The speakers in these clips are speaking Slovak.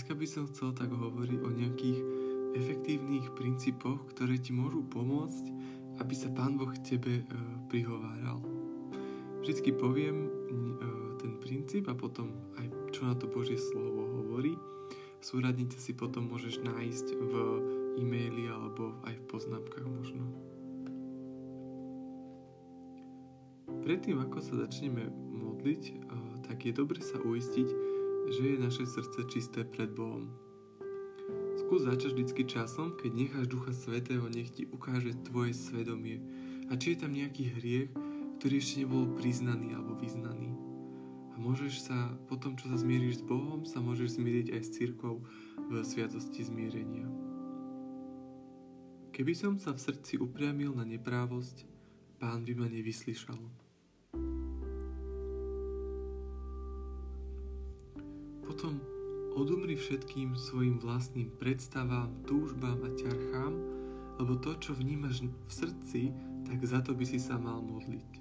Dneska by som chcel tak hovoriť o nejakých efektívnych princípoch, ktoré ti môžu pomôcť, aby sa Pán Boh tebe e, prihováral. Vždycky poviem e, ten princíp a potom aj čo na to Božie slovo hovorí. Súradnice si potom môžeš nájsť v e-maili alebo aj v poznámkach možno. Predtým, ako sa začneme modliť, e, tak je dobre sa uistiť, že je naše srdce čisté pred Bohom Skús začať vždycky časom, keď necháš Ducha Svetého, nech ti ukáže tvoje svedomie. A či je tam nejaký hriech, ktorý ešte nebol priznaný alebo vyznaný. A môžeš sa, potom čo sa zmieríš s Bohom, sa môžeš zmieriť aj s církou v sviatosti zmierenia. Keby som sa v srdci upriamil na neprávosť, Pán by ma nevyslyšal. Potom Odumri všetkým svojim vlastným predstavám, túžbám a ťarchám, lebo to, čo vnímaš v srdci, tak za to by si sa mal modliť.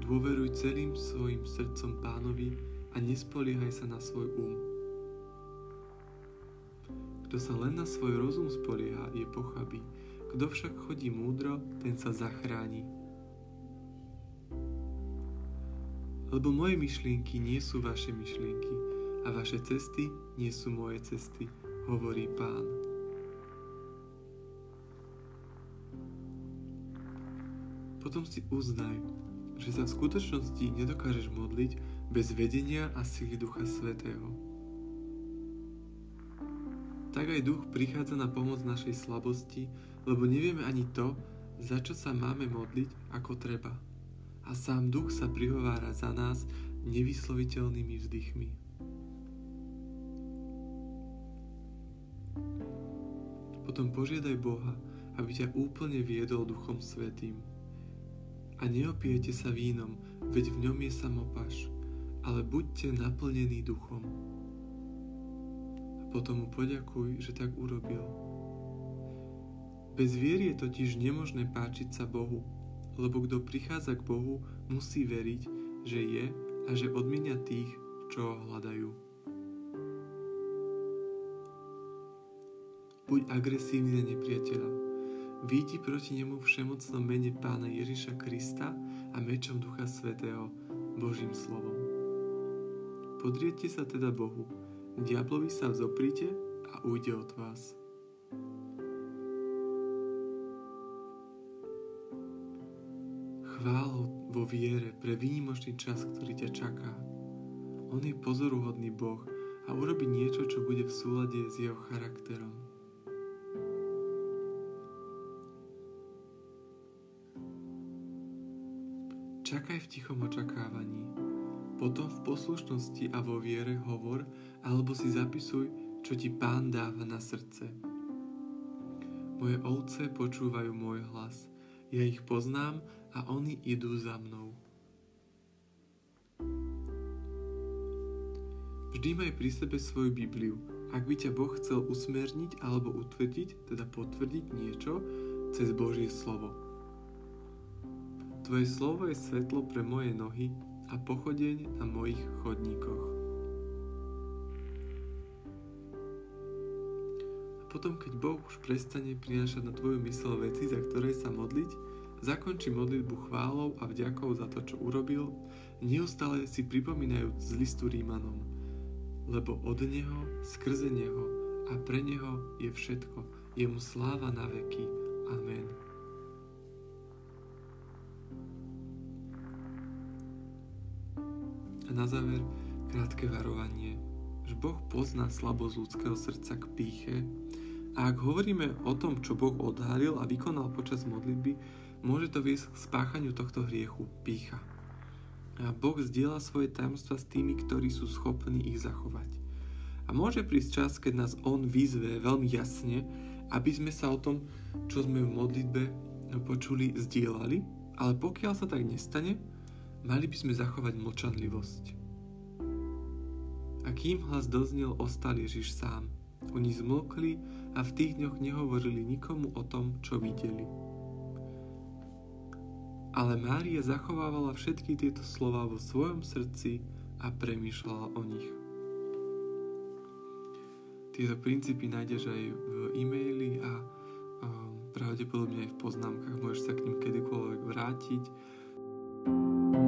Dôveruj celým svojim srdcom pánovi a nespoliehaj sa na svoj um. Kto sa len na svoj rozum spolieha, je pochabý. Kto však chodí múdro, ten sa zachráni. Lebo moje myšlienky nie sú vaše myšlienky a vaše cesty nie sú moje cesty, hovorí pán. Potom si uznaj, že sa v skutočnosti nedokážeš modliť bez vedenia a sily Ducha Svetého. Tak aj Duch prichádza na pomoc našej slabosti, lebo nevieme ani to, za čo sa máme modliť ako treba. A sám Duch sa prihovára za nás nevysloviteľnými vzdychmi. Potom požiadaj Boha, aby ťa úplne viedol Duchom Svetým. A neopijete sa vínom, veď v ňom je samopaš, ale buďte naplnení duchom. A potom mu poďakuj, že tak urobil. Bez viery je totiž nemožné páčiť sa Bohu, lebo kto prichádza k Bohu, musí veriť, že je a že odmienia tých, čo ho hľadajú. Buď agresívny na nepriateľa. Výjdi proti nemu všemocnom mene pána Ježiša Krista a mečom Ducha Svetého, Božím slovom. Podriete sa teda Bohu, diablovi sa vzoprite a ujde od vás. Chválo vo viere pre výnimočný čas, ktorý ťa čaká. On je pozoruhodný Boh a urobi niečo, čo bude v súlade s jeho charakterom. Čakaj v tichom očakávaní. Potom v poslušnosti a vo viere hovor alebo si zapisuj, čo ti pán dáva na srdce. Moje ovce počúvajú môj hlas. Ja ich poznám a oni idú za mnou. Vždy maj pri sebe svoju Bibliu. Ak by ťa Boh chcel usmerniť alebo utvrdiť, teda potvrdiť niečo cez Božie slovo. Tvoje slovo je svetlo pre moje nohy a pochodeň na mojich chodníkoch. A potom, keď Boh už prestane prinášať na tvoju mysel veci, za ktoré sa modliť, zakončí modlitbu chválou a vďakou za to, čo urobil, neustále si pripomínajúc z listu Rímanom, lebo od Neho, skrze Neho a pre Neho je všetko. Jemu sláva na veky. Amen. A na záver krátke varovanie, že Boh pozná slabosť ľudského srdca k píche a ak hovoríme o tom, čo Boh odhalil a vykonal počas modlitby, môže to viesť k spáchaniu tohto hriechu, pícha. A Boh zdieľa svoje tajomstva s tými, ktorí sú schopní ich zachovať. A môže prísť čas, keď nás On vyzve veľmi jasne, aby sme sa o tom, čo sme v modlitbe počuli, zdieľali, ale pokiaľ sa tak nestane, Mali by sme zachovať mlčanlivosť. A kým hlas doznel, ostal Ježiš sám. Oni zmlkli a v tých dňoch nehovorili nikomu o tom, čo videli. Ale Mária zachovávala všetky tieto slova vo svojom srdci a premýšľala o nich. Tieto princípy nájdeš aj v e-maili a um, pravdepodobne aj v poznámkach. Môžeš sa k ním kedykoľvek vrátiť. thank you